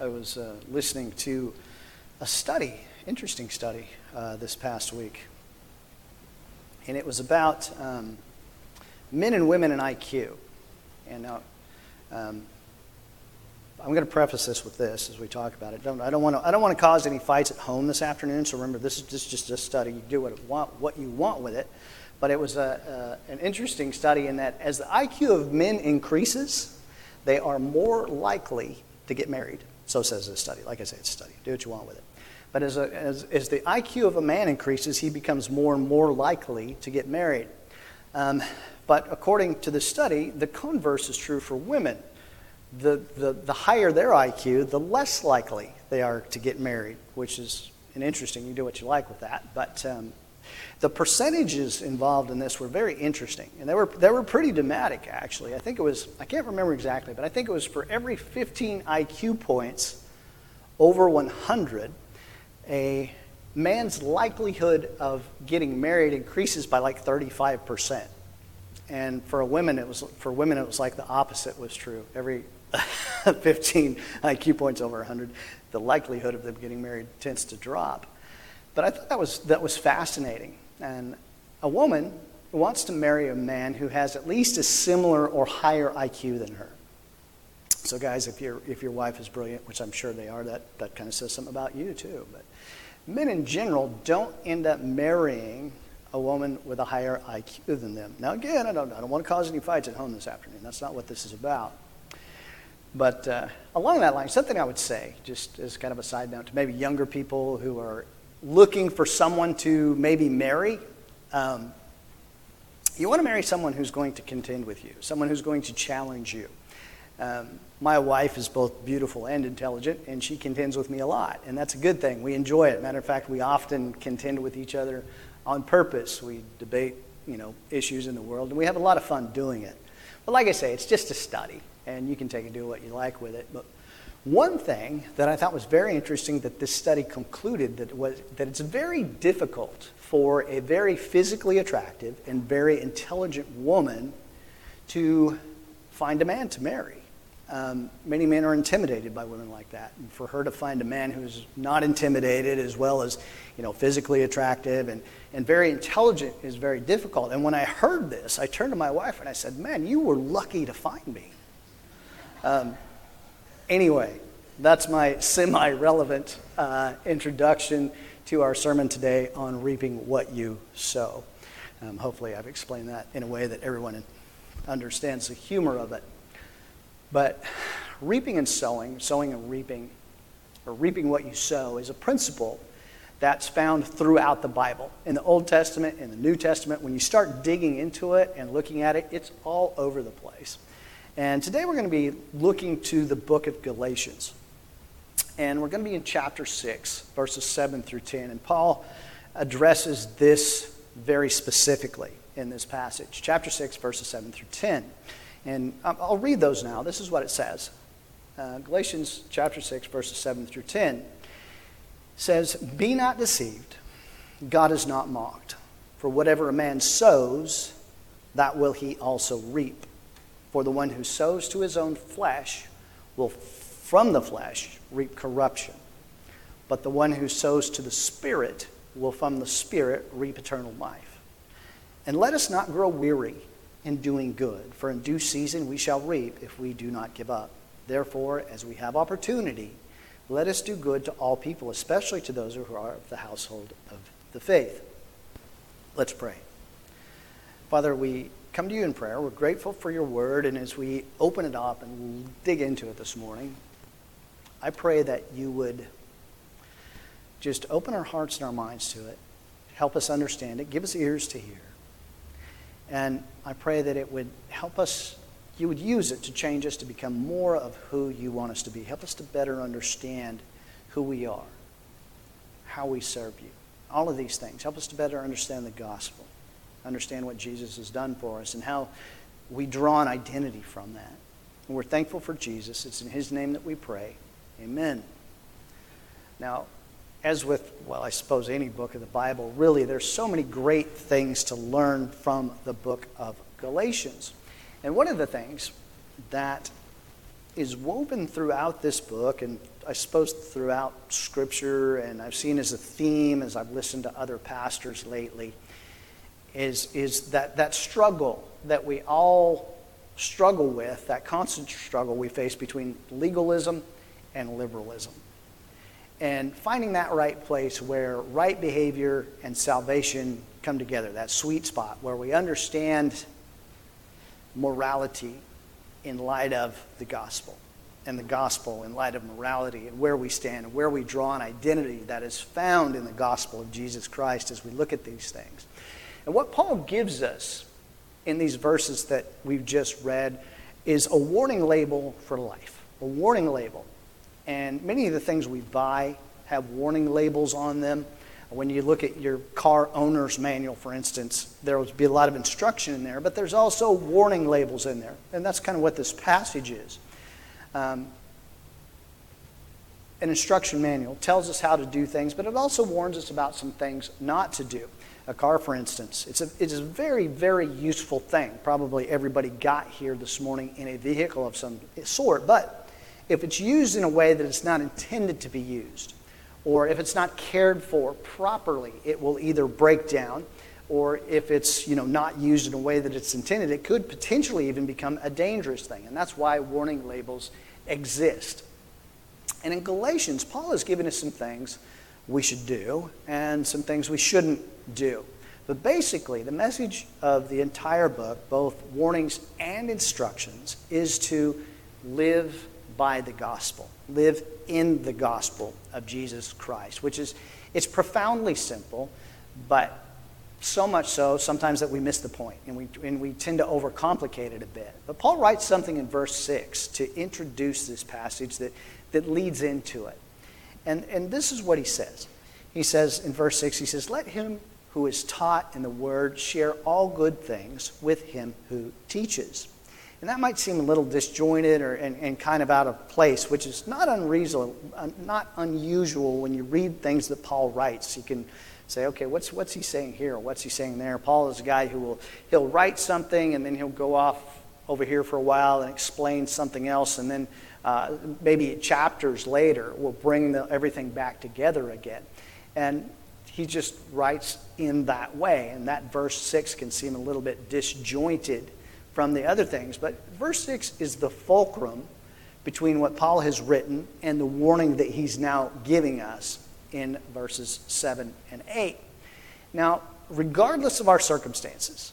I was uh, listening to a study, interesting study, uh, this past week. And it was about um, men and women and IQ. And now, um, I'm going to preface this with this as we talk about it. Don't, I don't want to. I don't want to cause any fights at home this afternoon. So remember, this is just, just a study. You do what, want, what you want with it. But it was a, an interesting study in that as the IQ of men increases, they are more likely to get married. So says this study. Like I say, it's a study. Do what you want with it. But as, a, as, as the IQ of a man increases, he becomes more and more likely to get married. Um, but according to the study, the converse is true for women. The, the, the higher their IQ, the less likely they are to get married, which is an interesting. You do what you like with that. But um, the percentages involved in this were very interesting, and they were, they were pretty dramatic, actually. I think it was, I can't remember exactly, but I think it was for every 15 IQ points over 100, a man's likelihood of getting married increases by like 35%. And for a women, it was for women it was like the opposite was true. Every 15 IQ points over 100, the likelihood of them getting married tends to drop. But I thought that was that was fascinating. And a woman wants to marry a man who has at least a similar or higher IQ than her. So, guys, if, your if your wife is brilliant, which I'm sure they are, that, that kind of says something about you, too. But men in general don't end up marrying a woman with a higher IQ than them. Now, again, I don't, I don't want to cause any fights at home this afternoon. That's not what this is about. But uh, along that line, something I would say, just as kind of a side note to maybe younger people who are looking for someone to maybe marry, um, you want to marry someone who's going to contend with you, someone who's going to challenge you. Um, my wife is both beautiful and intelligent, and she contends with me a lot, and that's a good thing. We enjoy it. Matter of fact, we often contend with each other on purpose. We debate, you know, issues in the world, and we have a lot of fun doing it. But like I say, it's just a study, and you can take and do what you like with it. But one thing that I thought was very interesting that this study concluded that was that it's very difficult for a very physically attractive and very intelligent woman to find a man to marry. Um, many men are intimidated by women like that. And for her to find a man who's not intimidated as well as you know, physically attractive and, and very intelligent is very difficult. And when I heard this, I turned to my wife and I said, Man, you were lucky to find me. Um, Anyway, that's my semi relevant uh, introduction to our sermon today on reaping what you sow. Um, hopefully, I've explained that in a way that everyone understands the humor of it. But reaping and sowing, sowing and reaping, or reaping what you sow, is a principle that's found throughout the Bible. In the Old Testament, in the New Testament, when you start digging into it and looking at it, it's all over the place. And today we're going to be looking to the book of Galatians. And we're going to be in chapter 6, verses 7 through 10. And Paul addresses this very specifically in this passage. Chapter 6, verses 7 through 10. And I'll read those now. This is what it says uh, Galatians chapter 6, verses 7 through 10 says, Be not deceived, God is not mocked. For whatever a man sows, that will he also reap. For the one who sows to his own flesh will from the flesh reap corruption. But the one who sows to the Spirit will from the Spirit reap eternal life. And let us not grow weary in doing good, for in due season we shall reap if we do not give up. Therefore, as we have opportunity, let us do good to all people, especially to those who are of the household of the faith. Let's pray. Father, we come to you in prayer. We're grateful for your word, and as we open it up and dig into it this morning, I pray that you would just open our hearts and our minds to it, help us understand it, give us ears to hear. And I pray that it would help us, you would use it to change us to become more of who you want us to be. Help us to better understand who we are, how we serve you, all of these things. Help us to better understand the gospel understand what Jesus has done for us and how we draw an identity from that. And we're thankful for Jesus. It's in His name that we pray. Amen. Now, as with, well, I suppose any book of the Bible, really, there's so many great things to learn from the book of Galatians. And one of the things that is woven throughout this book, and I suppose throughout Scripture, and I've seen as a theme as I've listened to other pastors lately, is, is that, that struggle that we all struggle with, that constant struggle we face between legalism and liberalism. And finding that right place where right behavior and salvation come together, that sweet spot where we understand morality in light of the gospel, and the gospel in light of morality, and where we stand, and where we draw an identity that is found in the gospel of Jesus Christ as we look at these things. And what Paul gives us in these verses that we've just read is a warning label for life, a warning label. And many of the things we buy have warning labels on them. When you look at your car owner's manual, for instance, there will be a lot of instruction in there, but there's also warning labels in there. And that's kind of what this passage is. Um, an instruction manual tells us how to do things, but it also warns us about some things not to do. A car, for instance, it's a, it's a very, very useful thing. Probably everybody got here this morning in a vehicle of some sort, but if it's used in a way that it's not intended to be used, or if it's not cared for properly, it will either break down, or if it's you know, not used in a way that it's intended, it could potentially even become a dangerous thing. And that's why warning labels exist. And in Galatians, Paul has given us some things we should do and some things we shouldn't do. But basically, the message of the entire book, both warnings and instructions, is to live by the gospel, live in the gospel of Jesus Christ, which is it's profoundly simple, but so much so sometimes that we miss the point and we, and we tend to overcomplicate it a bit. But Paul writes something in verse 6 to introduce this passage that, that leads into it. And, and this is what he says. He says in verse 6, he says, Let him who is taught in the word share all good things with him who teaches. And that might seem a little disjointed or, and, and kind of out of place, which is not, unreasonable, not unusual when you read things that Paul writes. You can say, okay, what's, what's he saying here? What's he saying there? Paul is a guy who will he'll write something and then he'll go off over here for a while and explain something else, and then uh, maybe chapters later will bring the, everything back together again. And he just writes in that way, and that verse 6 can seem a little bit disjointed from the other things. But verse 6 is the fulcrum between what Paul has written and the warning that he's now giving us in verses 7 and 8. Now, regardless of our circumstances,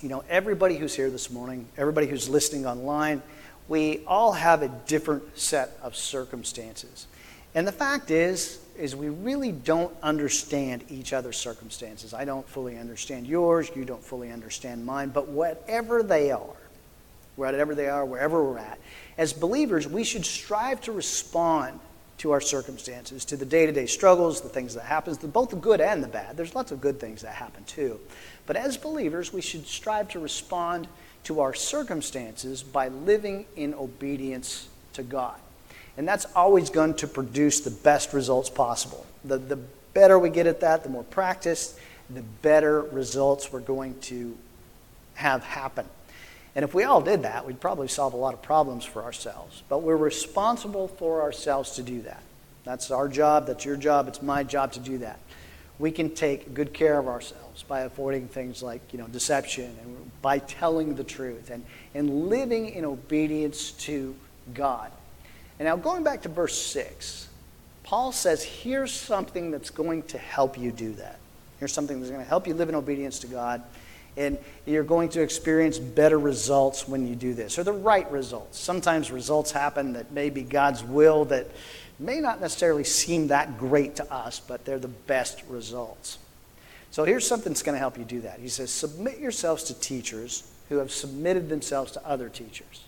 you know, everybody who's here this morning, everybody who's listening online, we all have a different set of circumstances. And the fact is, is we really don't understand each other's circumstances. I don't fully understand yours, you don't fully understand mine, but whatever they are, whatever they are, wherever we're at, as believers, we should strive to respond to our circumstances, to the day-to-day struggles, the things that happen, both the good and the bad. There's lots of good things that happen too. But as believers, we should strive to respond to our circumstances by living in obedience to God. And that's always going to produce the best results possible. The, the better we get at that, the more practice, the better results we're going to have happen. And if we all did that, we'd probably solve a lot of problems for ourselves. But we're responsible for ourselves to do that. That's our job, that's your job, it's my job to do that. We can take good care of ourselves by avoiding things like you know, deception and by telling the truth and, and living in obedience to God. And now, going back to verse 6, Paul says, here's something that's going to help you do that. Here's something that's going to help you live in obedience to God. And you're going to experience better results when you do this, or the right results. Sometimes results happen that may be God's will that may not necessarily seem that great to us, but they're the best results. So here's something that's going to help you do that. He says, Submit yourselves to teachers who have submitted themselves to other teachers.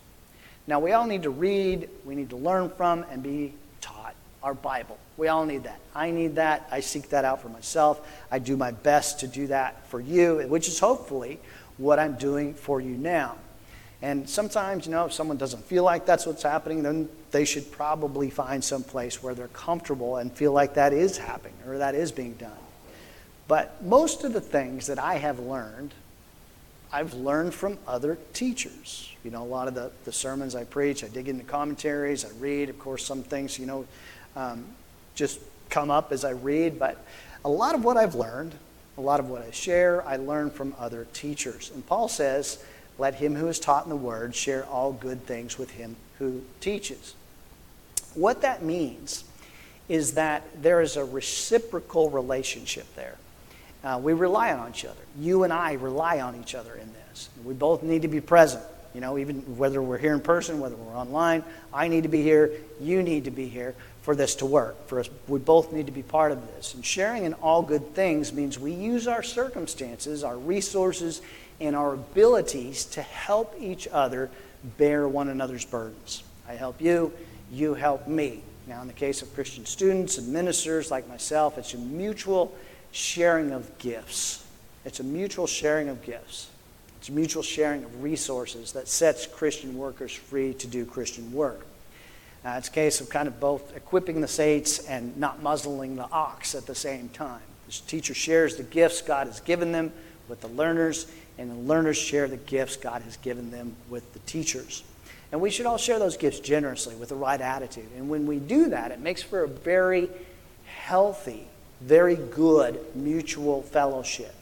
Now, we all need to read, we need to learn from, and be taught our Bible. We all need that. I need that. I seek that out for myself. I do my best to do that for you, which is hopefully what I'm doing for you now. And sometimes, you know, if someone doesn't feel like that's what's happening, then they should probably find some place where they're comfortable and feel like that is happening or that is being done. But most of the things that I have learned I've learned from other teachers. You know, a lot of the, the sermons I preach, I dig into commentaries, I read. Of course, some things, you know, um, just come up as I read. But a lot of what I've learned, a lot of what I share, I learn from other teachers. And Paul says, let him who is taught in the word share all good things with him who teaches. What that means is that there is a reciprocal relationship there. Uh, we rely on each other. You and I rely on each other in this. We both need to be present. You know, even whether we're here in person, whether we're online, I need to be here, you need to be here for this to work. For us, we both need to be part of this. And sharing in all good things means we use our circumstances, our resources, and our abilities to help each other bear one another's burdens. I help you, you help me. Now, in the case of Christian students and ministers like myself, it's a mutual sharing of gifts. It's a mutual sharing of gifts. It's a mutual sharing of resources that sets Christian workers free to do Christian work. Uh, it's a case of kind of both equipping the saints and not muzzling the ox at the same time. The teacher shares the gifts God has given them with the learners, and the learners share the gifts God has given them with the teachers. And we should all share those gifts generously with the right attitude. And when we do that, it makes for a very healthy, very good mutual fellowship.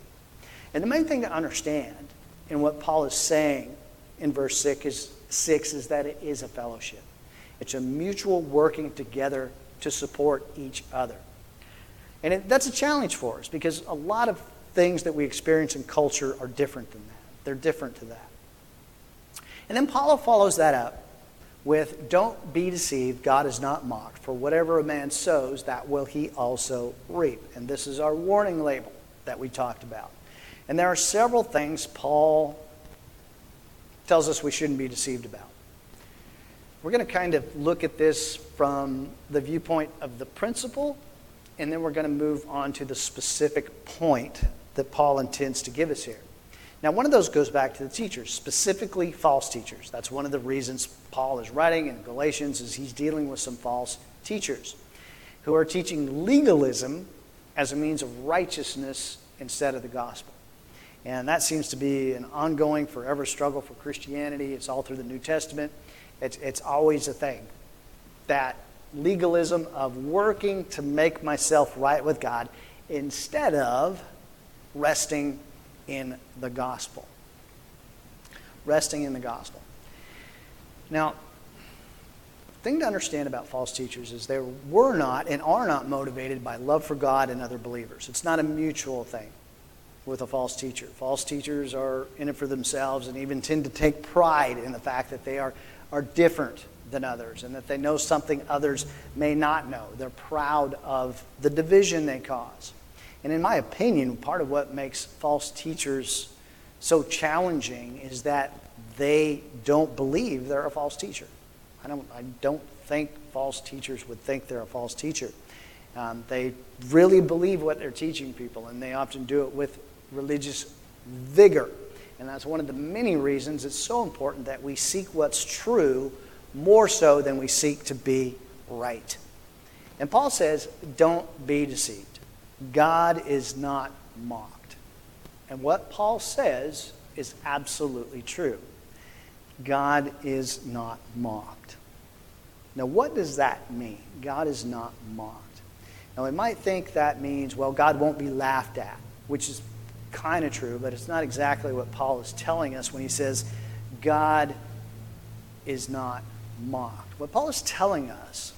And the main thing to understand in what Paul is saying in verse 6 is, 6 is that it is a fellowship. It's a mutual working together to support each other. And it, that's a challenge for us because a lot of things that we experience in culture are different than that. They're different to that. And then Paul follows that up with Don't be deceived, God is not mocked. For whatever a man sows, that will he also reap. And this is our warning label that we talked about. And there are several things Paul tells us we shouldn't be deceived about. We're going to kind of look at this from the viewpoint of the principle, and then we're going to move on to the specific point that Paul intends to give us here. Now, one of those goes back to the teachers, specifically false teachers. That's one of the reasons Paul is writing in Galatians is he's dealing with some false teachers who are teaching legalism as a means of righteousness instead of the gospel. And that seems to be an ongoing, forever struggle for Christianity. It's all through the New Testament. It's, it's always a thing. That legalism of working to make myself right with God instead of resting in the gospel. Resting in the gospel. Now, thing to understand about false teachers is they were not and are not motivated by love for God and other believers. It's not a mutual thing with a false teacher. False teachers are in it for themselves and even tend to take pride in the fact that they are are different than others and that they know something others may not know. They're proud of the division they cause. And in my opinion, part of what makes false teachers so challenging is that they don't believe they're a false teacher. I don't, I don't think false teachers would think they're a false teacher. Um, they really believe what they're teaching people, and they often do it with religious vigor. And that's one of the many reasons it's so important that we seek what's true more so than we seek to be right. And Paul says, don't be deceived. God is not mocked. And what Paul says is absolutely true. God is not mocked. Now, what does that mean? God is not mocked. Now, we might think that means, well, God won't be laughed at, which is kind of true, but it's not exactly what Paul is telling us when he says God is not mocked. What Paul is telling us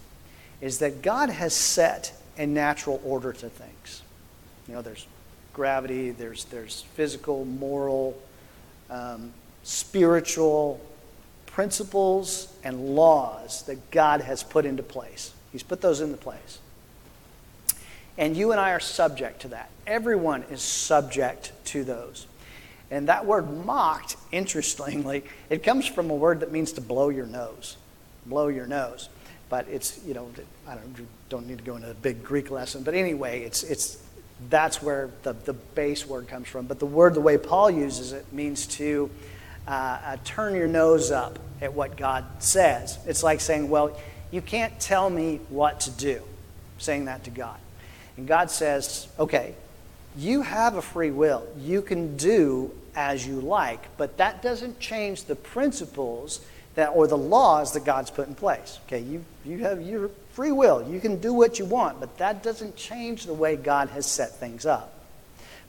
is that God has set a natural order to things. You know, there's gravity, there's, there's physical, moral, um, spiritual principles and laws that God has put into place. He's put those into place. And you and I are subject to that. Everyone is subject to those. And that word mocked, interestingly, it comes from a word that means to blow your nose. Blow your nose. But it's, you know, I don't, don't need to go into a big Greek lesson. But anyway, it's, it's, that's where the, the base word comes from. But the word, the way Paul uses it, means to uh, uh, turn your nose up at what God says. It's like saying, well, you can't tell me what to do, saying that to God. And God says, okay, You have a free will. You can do as you like, but that doesn't change the principles that or the laws that God's put in place. Okay, you, you have your free will. You can do what you want, but that doesn't change the way God has set things up.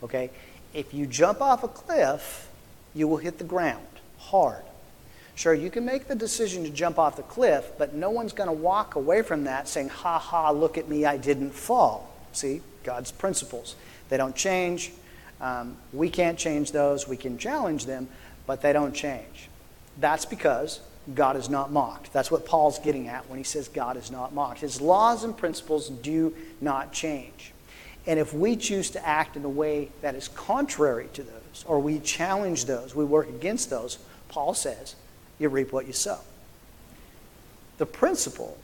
Okay? If you jump off a cliff, you will hit the ground hard. Sure, you can make the decision to jump off the cliff, but no one's going to walk away from that saying, ha ha, look at me, I didn't fall. See, God's principles. They don't change. Um, we can't change those. We can challenge them, but they don't change. That's because God is not mocked. That's what Paul's getting at when he says God is not mocked. His laws and principles do not change. And if we choose to act in a way that is contrary to those, or we challenge those, we work against those, Paul says, you reap what you sow. The principle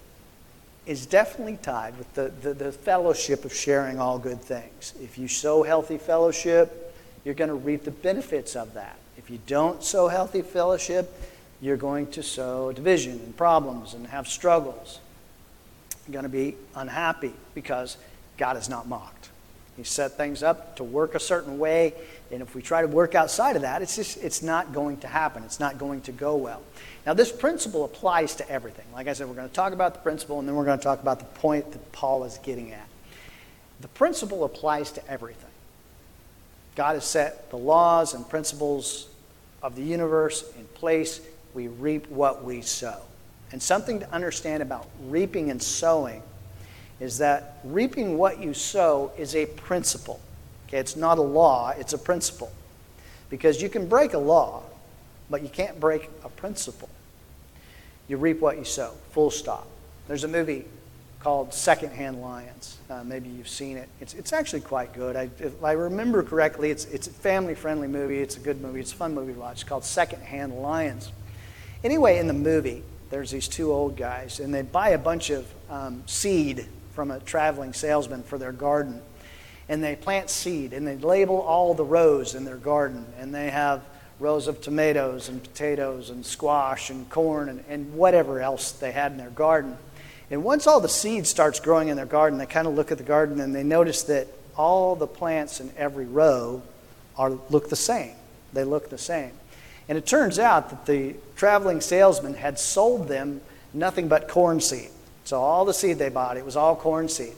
is definitely tied with the, the, the, fellowship of sharing all good things. If you sow healthy fellowship, you're going to reap the benefits of that. If you don't sow healthy fellowship, you're going to sow division and problems and have struggles. You're going to be unhappy because God is not mocked. He set things up to work a certain way, and if we try to work outside of that, it's just it's not going to happen. It's not going to go well. Now, this principle applies to everything. Like I said, we're going to talk about the principle, and then we're going to talk about the point that Paul is getting at. The principle applies to everything. God has set the laws and principles of the universe in place. We reap what we sow. And something to understand about reaping and sowing is that reaping what you sow is a principle. Okay, it's not a law, it's a principle. Because you can break a law, but you can't break a principle. You reap what you sow, full stop. There's a movie called Secondhand Lions. Uh, maybe you've seen it. It's, it's actually quite good. I, if I remember correctly, it's, it's a family friendly movie. It's a good movie. It's a fun movie to watch. It's called Secondhand Lions. Anyway, in the movie, there's these two old guys, and they buy a bunch of um, seed from a traveling salesman for their garden. And they plant seed and they label all the rows in their garden. And they have rows of tomatoes and potatoes and squash and corn and, and whatever else they had in their garden. And once all the seed starts growing in their garden, they kind of look at the garden and they notice that all the plants in every row are, look the same. They look the same. And it turns out that the traveling salesman had sold them nothing but corn seed. So all the seed they bought, it was all corn seed.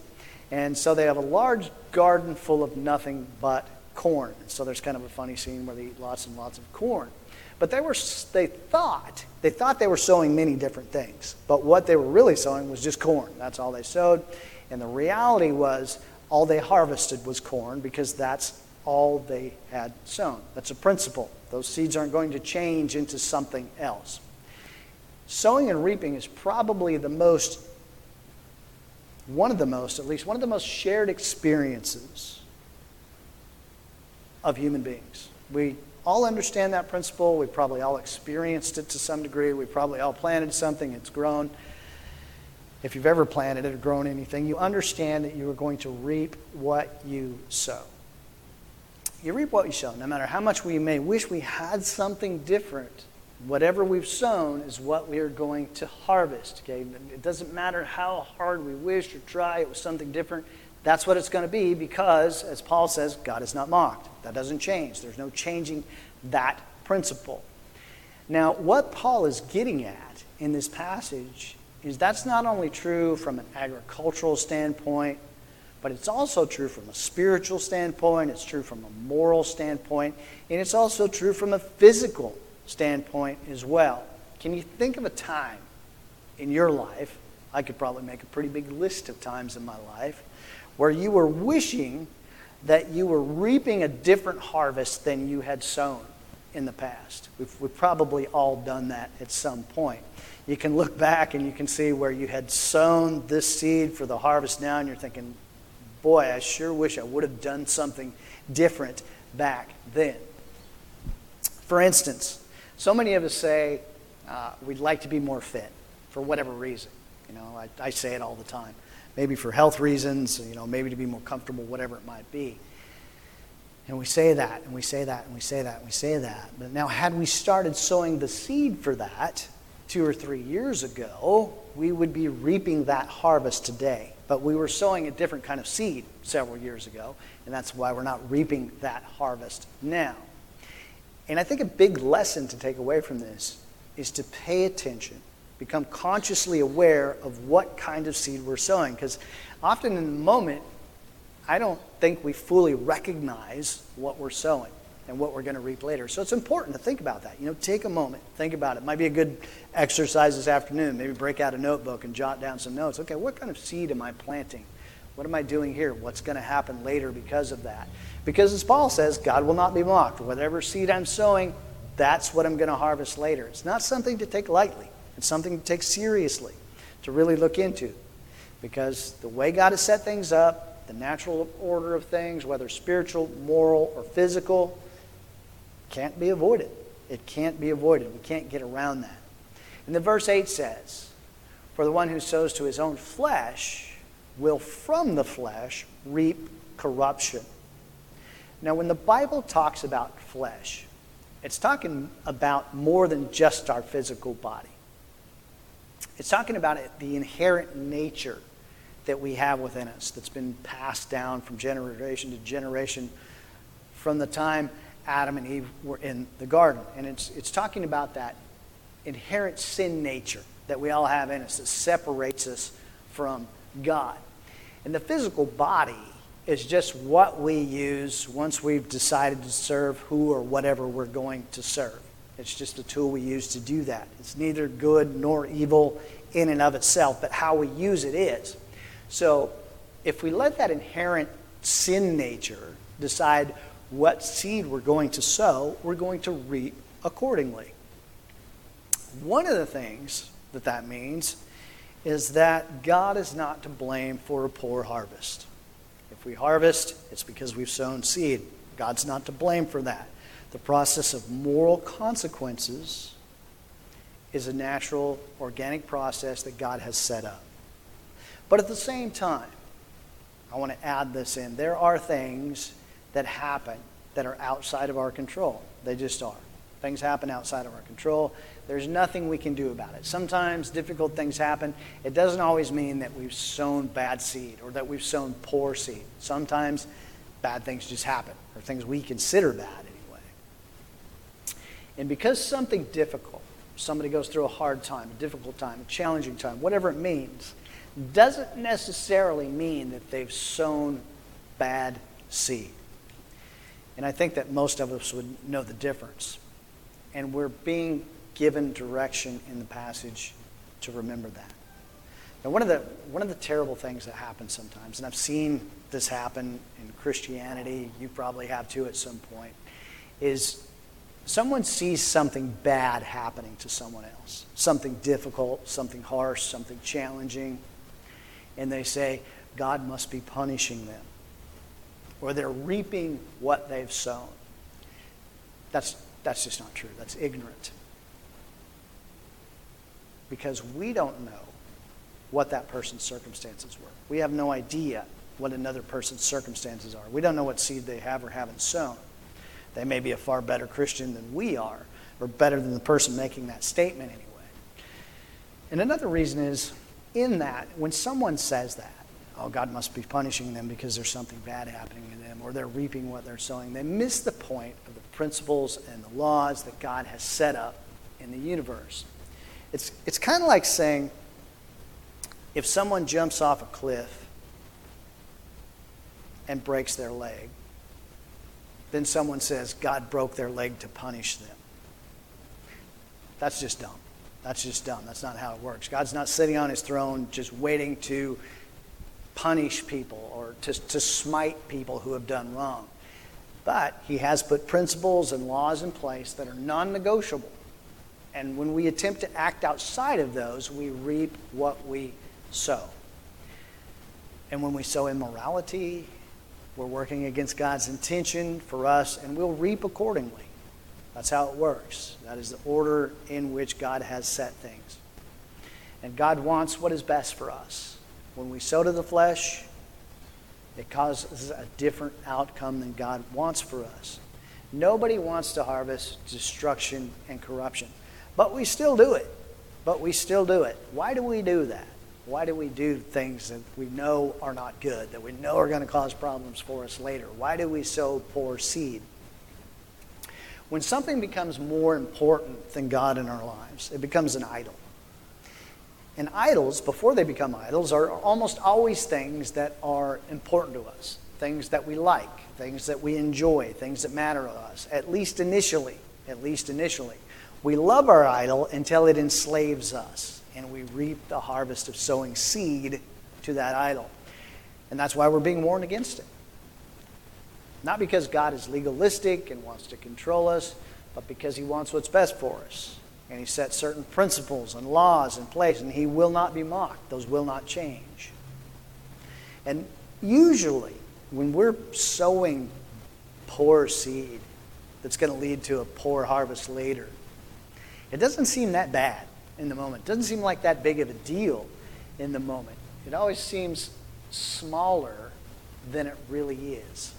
And so they have a large garden full of nothing but corn. So there's kind of a funny scene where they eat lots and lots of corn. But they were they thought they thought they were sowing many different things. But what they were really sowing was just corn. That's all they sowed. And the reality was all they harvested was corn because that's all they had sown. That's a principle. Those seeds aren't going to change into something else. Sowing and reaping is probably the most one of the most, at least one of the most shared experiences of human beings. We all understand that principle. We probably all experienced it to some degree. We probably all planted something, it's grown. If you've ever planted it or grown anything, you understand that you are going to reap what you sow. You reap what you sow. No matter how much we may wish we had something different, whatever we've sown is what we are going to harvest. Okay? It doesn't matter how hard we wish or try, it was something different. That's what it's going to be because, as Paul says, God is not mocked. That doesn't change. There's no changing that principle. Now, what Paul is getting at in this passage is that's not only true from an agricultural standpoint, but it's also true from a spiritual standpoint, it's true from a moral standpoint, and it's also true from a physical standpoint as well. Can you think of a time in your life? I could probably make a pretty big list of times in my life where you were wishing that you were reaping a different harvest than you had sown in the past. We've, we've probably all done that at some point. You can look back and you can see where you had sown this seed for the harvest now, and you're thinking, boy, I sure wish I would have done something different back then. For instance, so many of us say uh, we'd like to be more fit for whatever reason. You know, I, I say it all the time. Maybe for health reasons, you know, maybe to be more comfortable, whatever it might be. And we say that, and we say that, and we say that, and we say that. But now, had we started sowing the seed for that two or three years ago, we would be reaping that harvest today. But we were sowing a different kind of seed several years ago, and that's why we're not reaping that harvest now. And I think a big lesson to take away from this is to pay attention, become consciously aware of what kind of seed we're sowing. Because often in the moment, I don't think we fully recognize what we're sowing and what we're going to reap later. So it's important to think about that. You know, take a moment, think about it. Might be a good exercise this afternoon. Maybe break out a notebook and jot down some notes. Okay, what kind of seed am I planting? What am I doing here? What's going to happen later because of that? Because as Paul says, God will not be mocked. Whatever seed I'm sowing, that's what I'm going to harvest later. It's not something to take lightly, it's something to take seriously, to really look into. Because the way God has set things up, the natural order of things, whether spiritual, moral, or physical, can't be avoided. It can't be avoided. We can't get around that. And the verse 8 says, For the one who sows to his own flesh will from the flesh reap corruption. Now, when the Bible talks about flesh, it's talking about more than just our physical body. It's talking about it, the inherent nature that we have within us that's been passed down from generation to generation from the time Adam and Eve were in the garden. And it's, it's talking about that inherent sin nature that we all have in us that separates us from God. And the physical body is just what we use once we've decided to serve who or whatever we're going to serve. It's just a tool we use to do that. It's neither good nor evil in and of itself, but how we use it is. So if we let that inherent sin nature decide what seed we're going to sow, we're going to reap accordingly. One of the things that that means is that God is not to blame for a poor harvest. If we harvest, it's because we've sown seed. God's not to blame for that. The process of moral consequences is a natural, organic process that God has set up. But at the same time, I want to add this in. There are things that happen that are outside of our control. They just are. Things happen outside of our control. There's nothing we can do about it. Sometimes difficult things happen. It doesn't always mean that we've sown bad seed or that we've sown poor seed. Sometimes bad things just happen, or things we consider bad anyway. And because something difficult, somebody goes through a hard time, a difficult time, a challenging time, whatever it means, doesn't necessarily mean that they've sown bad seed. And I think that most of us would know the difference. And we're being given direction in the passage to remember that. Now, one of the, one of the terrible things that happens sometimes, and I've seen this happen in Christianity, you probably have too at some point, is someone sees something bad happening to someone else, something difficult, something harsh, something challenging, and they say, God must be punishing them or they're reaping what they've sown. That's, that's just not true. That's ignorant. Because we don't know what that person's circumstances were. We have no idea what another person's circumstances are. We don't know what seed they have or haven't sown. They may be a far better Christian than we are, or better than the person making that statement anyway. And another reason is in that, when someone says that, oh, God must be punishing them because there's something bad happening to them, or they're reaping what they're sowing. They miss the point of the principles and the laws that God has set up in the universe. It's, it's kind of like saying if someone jumps off a cliff and breaks their leg, then someone says God broke their leg to punish them. That's just dumb. That's just dumb. That's not how it works. God's not sitting on his throne just waiting to punish people or to, to smite people who have done wrong. But he has put principles and laws in place that are non negotiable. And when we attempt to act outside of those, we reap what we sow. And when we sow immorality, we're working against God's intention for us, and we'll reap accordingly. That's how it works. That is the order in which God has set things. And God wants what is best for us. When we sow to the flesh, it causes a different outcome than God wants for us. Nobody wants to harvest destruction and corruption, but we still do it. but we still do it. Why do we do that? Why do we do things that we know are not good, that we know are going to cause problems for us later? Why do we sow poor seed? When something becomes more important than God in our lives, it becomes an idol. And idols, before they become idols, are almost always things that are important to us, things that we like, things that we enjoy, things that matter to us, at least initially. At least initially. We love our idol until it enslaves us, and we reap the harvest of sowing seed to that idol. And that's why we're being warned against it. Not because God is legalistic and wants to control us, but because He wants what's best for us. And He set certain principles and laws in place, and He will not be mocked. Those will not change. And usually, when we're sowing poor seed that's going to lead to a poor harvest later, it doesn't seem that bad in the moment. It doesn't seem like that big of a deal in the moment. It always seems smaller than it really is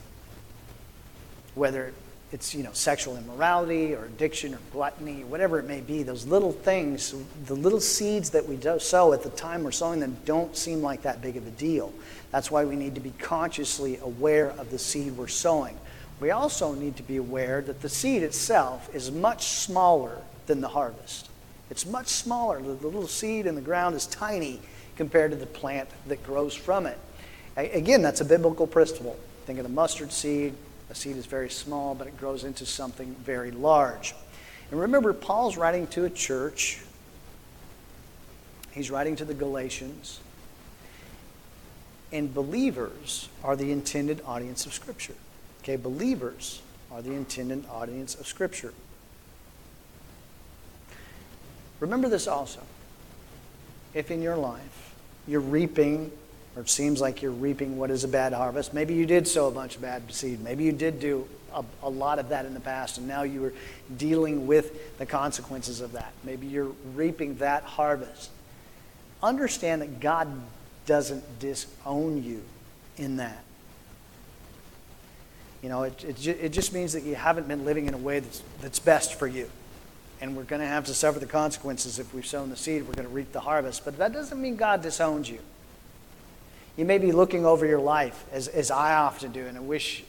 whether it's you know sexual immorality or addiction or gluttony, whatever it may be, those little things, the little seeds that we sow at the time we're sowing them don't seem like that big of a deal. That's why we need to be consciously aware of the seed we're sowing. We also need to be aware that the seed itself is much smaller than the harvest. It's much smaller. The little seed in the ground is tiny compared to the plant that grows from it. Again, that's a biblical principle. Think of the mustard seed, a seed is very small, but it grows into something very large. And remember, Paul's writing to a church. He's writing to the Galatians. And believers are the intended audience of Scripture. Okay, believers are the intended audience of Scripture. Remember this also. If in your life you're reaping or it seems like you're reaping what is a bad harvest. Maybe you did sow a bunch of bad seed. Maybe you did do a, a, lot of that in the past, and now you are dealing with the consequences of that. Maybe you're reaping that harvest. Understand that God doesn't disown you in that. You know, it, it, it just means that you haven't been living in a way that's, that's best for you. And we're going to have to suffer the consequences if we've sown the seed, we're going to reap the harvest. But that doesn't mean God disowns you. You may be looking over your life, as, as I often do, and I wish,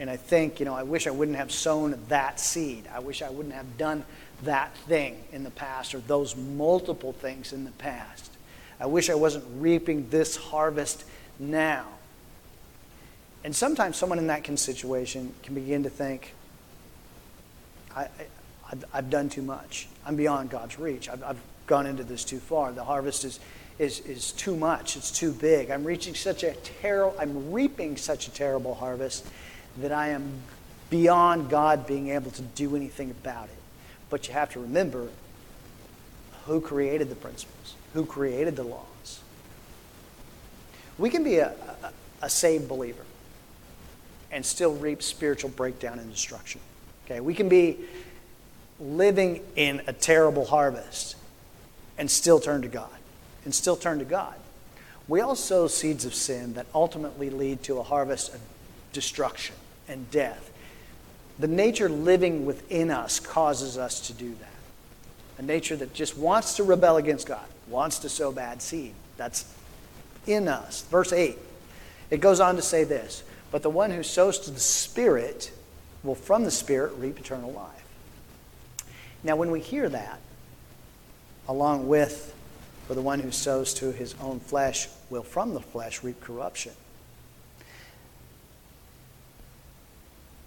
and I think, you know, I wish I wouldn't have sown that seed. I wish I wouldn't have done that thing in the past or those multiple things in the past. I wish I wasn't reaping this harvest now. And sometimes someone in that situation can begin to think, I, have done too much. I'm beyond God's reach. I've, I've gone into this too far. The harvest is, is, is too much. It's too big. I'm reaching such a terrible, I'm reaping such a terrible harvest that I am beyond God being able to do anything about it. But you have to remember who created the principles, who created the laws. We can be a, a, a saved believer and still reap spiritual breakdown and destruction. Okay, we can be living in a terrible harvest and still turn to God and still turn to God. We all sow seeds of sin that ultimately lead to a harvest of destruction and death. The nature living within us causes us to do that. A nature that just wants to rebel against God, wants to sow bad seed. That's in us. Verse 8, it goes on to say this But the one who sows to the Spirit will from the Spirit reap eternal life. Now, when we hear that, along with for the one who sows to his own flesh will from the flesh reap corruption.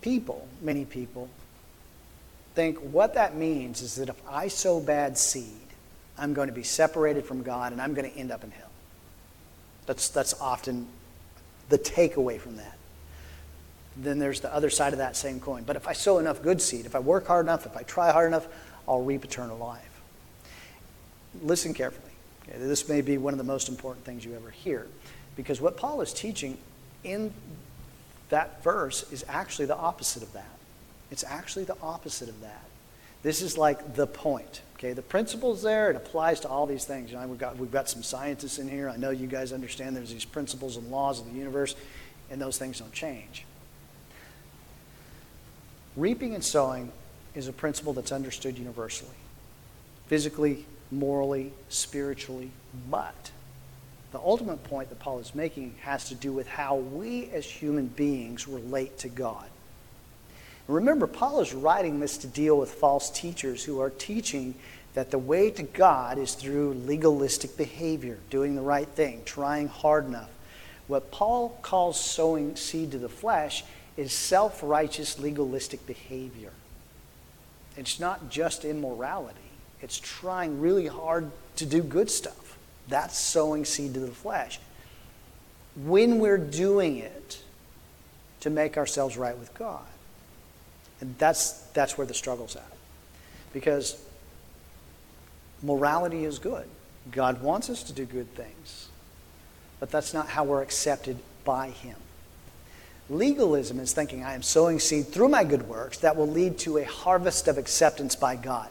People, many people, think what that means is that if I sow bad seed, I'm going to be separated from God and I'm going to end up in hell. That's, that's often the takeaway from that. Then there's the other side of that same coin. But if I sow enough good seed, if I work hard enough, if I try hard enough, I'll reap eternal life. Listen carefully. This may be one of the most important things you ever hear. Because what Paul is teaching in that verse is actually the opposite of that. It's actually the opposite of that. This is like the point. Okay, the principle's there. It applies to all these things. You know, we've got we've got some scientists in here. I know you guys understand there's these principles and laws of the universe, and those things don't change. Reaping and sowing is a principle that's understood universally, physically, morally, spiritually, but the ultimate point that Paul is making has to do with how we as human beings relate to God. remember, Paul is writing this to deal with false teachers who are teaching that the way to God is through legalistic behavior, doing the right thing, trying hard enough. What Paul calls sowing seed to the flesh is self righteous, legalistic behavior. It's not just immorality, it's trying really hard to do good stuff. That's sowing seed to the flesh. When we're doing it to make ourselves right with God. And that's, that's where the struggle's at. Because morality is good. God wants us to do good things. But that's not how we're accepted by Him. Legalism is thinking I am sowing seed through my good works that will lead to a harvest of acceptance by God.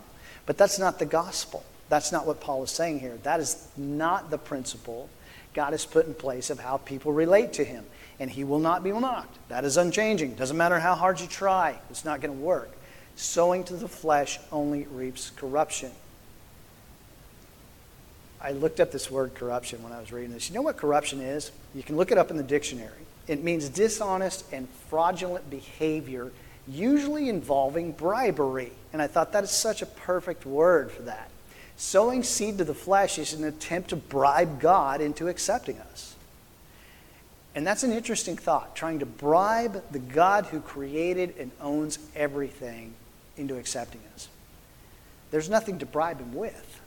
But that's not the gospel. That's not what Paul is saying here. That is not the principle God has put in place of how people relate to him. And he will not be mocked. That is unchanging. Doesn't matter how hard you try, it's not going to work. Sowing to the flesh only reaps corruption. I looked up this word corruption when I was reading this. You know what corruption is? You can look it up in the dictionary. It means dishonest and fraudulent behavior, usually involving bribery. And I thought that is such a perfect word for that. Sowing seed to the flesh is an attempt to bribe God into accepting us. And that's an interesting thought, trying to bribe the God who created and owns everything into accepting us. There's nothing to bribe him with.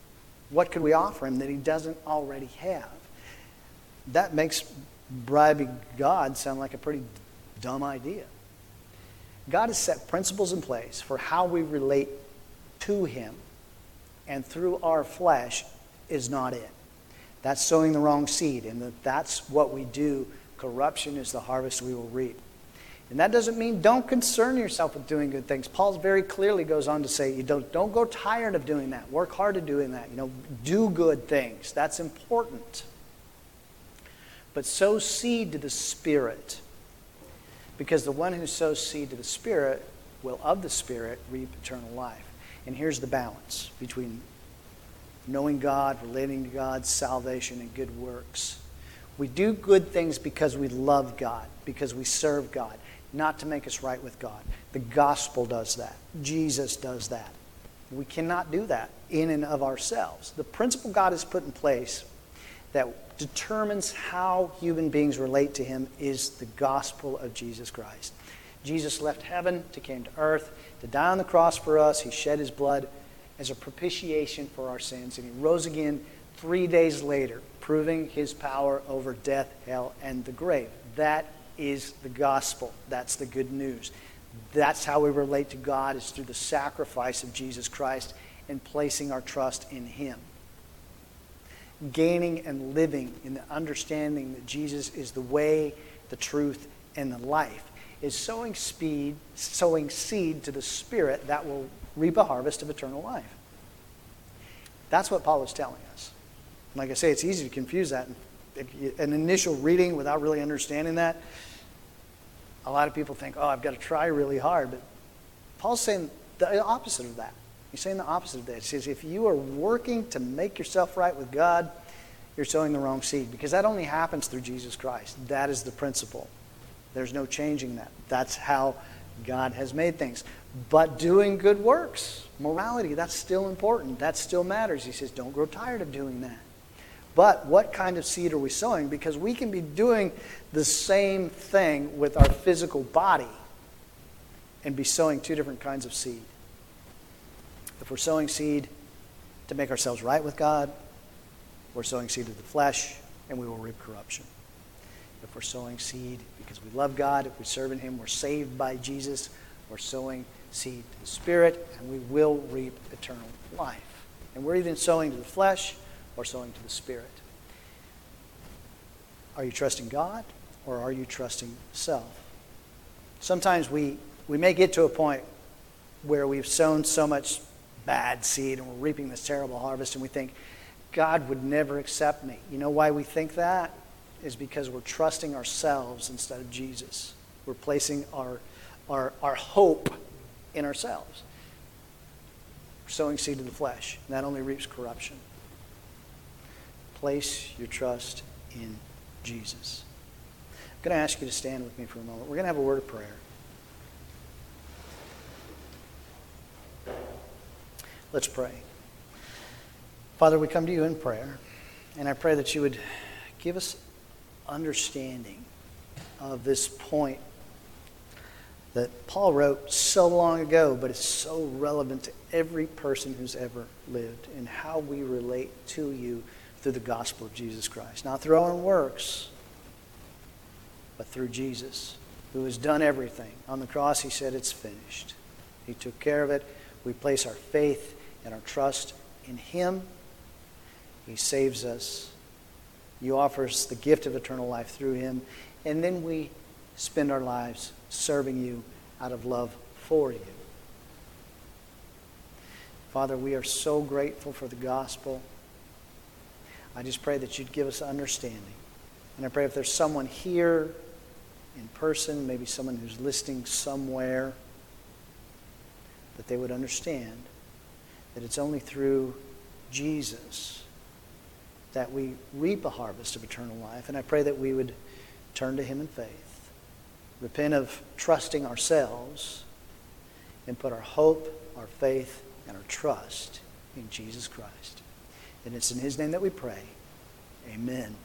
What could we offer him that he doesn't already have? That makes bribing God sound like a pretty dumb idea. God has set principles in place for how we relate to him and through our flesh is not it. That's sowing the wrong seed, and that's what we do. Corruption is the harvest we will reap. And that doesn't mean don't concern yourself with doing good things. Paul very clearly goes on to say, you don't, don't go tired of doing that. Work hard at doing that. You know, do good things. That's important. But sow seed to the Spirit. Because the one who sows seed to the Spirit will of the Spirit reap eternal life. And here's the balance between knowing God, relating to God, salvation, and good works. We do good things because we love God, because we serve God, not to make us right with God. The gospel does that. Jesus does that. We cannot do that in and of ourselves. The principle God has put in place that determines how human beings relate to Him is the gospel of Jesus Christ. Jesus left heaven to came to earth to die on the cross for us. He shed his blood as a propitiation for our sins. And he rose again three days later, proving his power over death, hell, and the grave. That is the gospel. That's the good news. That's how we relate to God is through the sacrifice of Jesus Christ and placing our trust in him. Gaining and living in the understanding that Jesus is the way, the truth, and the life is sowing speed, sowing seed to the Spirit that will reap a harvest of eternal life. That's what Paul is telling us. Like I say, it's easy to confuse that. An initial reading without really understanding that, a lot of people think, oh, I've got to try really hard. But Paul's saying the opposite of that. He's saying the opposite of that. He says, if you are working to make yourself right with God, you're sowing the wrong seed because that only happens through Jesus Christ. That is the principle. There's no changing that. That's how God has made things. But doing good works, morality, that's still important. That still matters. He says, don't grow tired of doing that. But what kind of seed are we sowing? Because we can be doing the same thing with our physical body and be sowing two different kinds of seed. If we're sowing seed to make ourselves right with God, we're sowing seed to the flesh, and we will reap corruption if we're sowing seed because we love God, if we serve in Him, we're saved by Jesus, we're sowing seed to the Spirit, and we will reap eternal life. And we're either sowing to the flesh or sowing to the Spirit. Are you trusting God or are you trusting self? Sometimes we, we may get to a point where we've sown so much bad seed and we're reaping this terrible harvest and we think, God would never accept me. You know why we think that? is because we're trusting ourselves instead of Jesus. We're placing our, our, our hope in ourselves. We're sowing seed to the flesh. And that only reaps corruption. place your trust in Jesus. I'm going to ask you to stand with me for a moment. We're going to have a word of prayer. Let's pray. Father, we come to you in prayer, and I pray that you would give us understanding of this point that Paul wrote so long ago, but it's so relevant to every person who's ever lived and how we relate to you through the gospel of Jesus Christ. Not through our own works, but through Jesus, who has done everything. On the cross, he said, It's finished. He took care of it. We place our faith and our trust in him. He saves us. He offers the gift of eternal life through him. And then we spend our lives serving you out of love for you. Father, we are so grateful for the gospel. I just pray that you'd give us understanding. And I pray if there's someone here in person, maybe someone who's listening somewhere, that they would understand that it's only through Jesus that we reap a harvest of eternal life. And I pray that we would turn to him in faith, repent of trusting ourselves, and put our hope, our faith, and our trust in Jesus Christ. And it's in his name that we pray. Amen.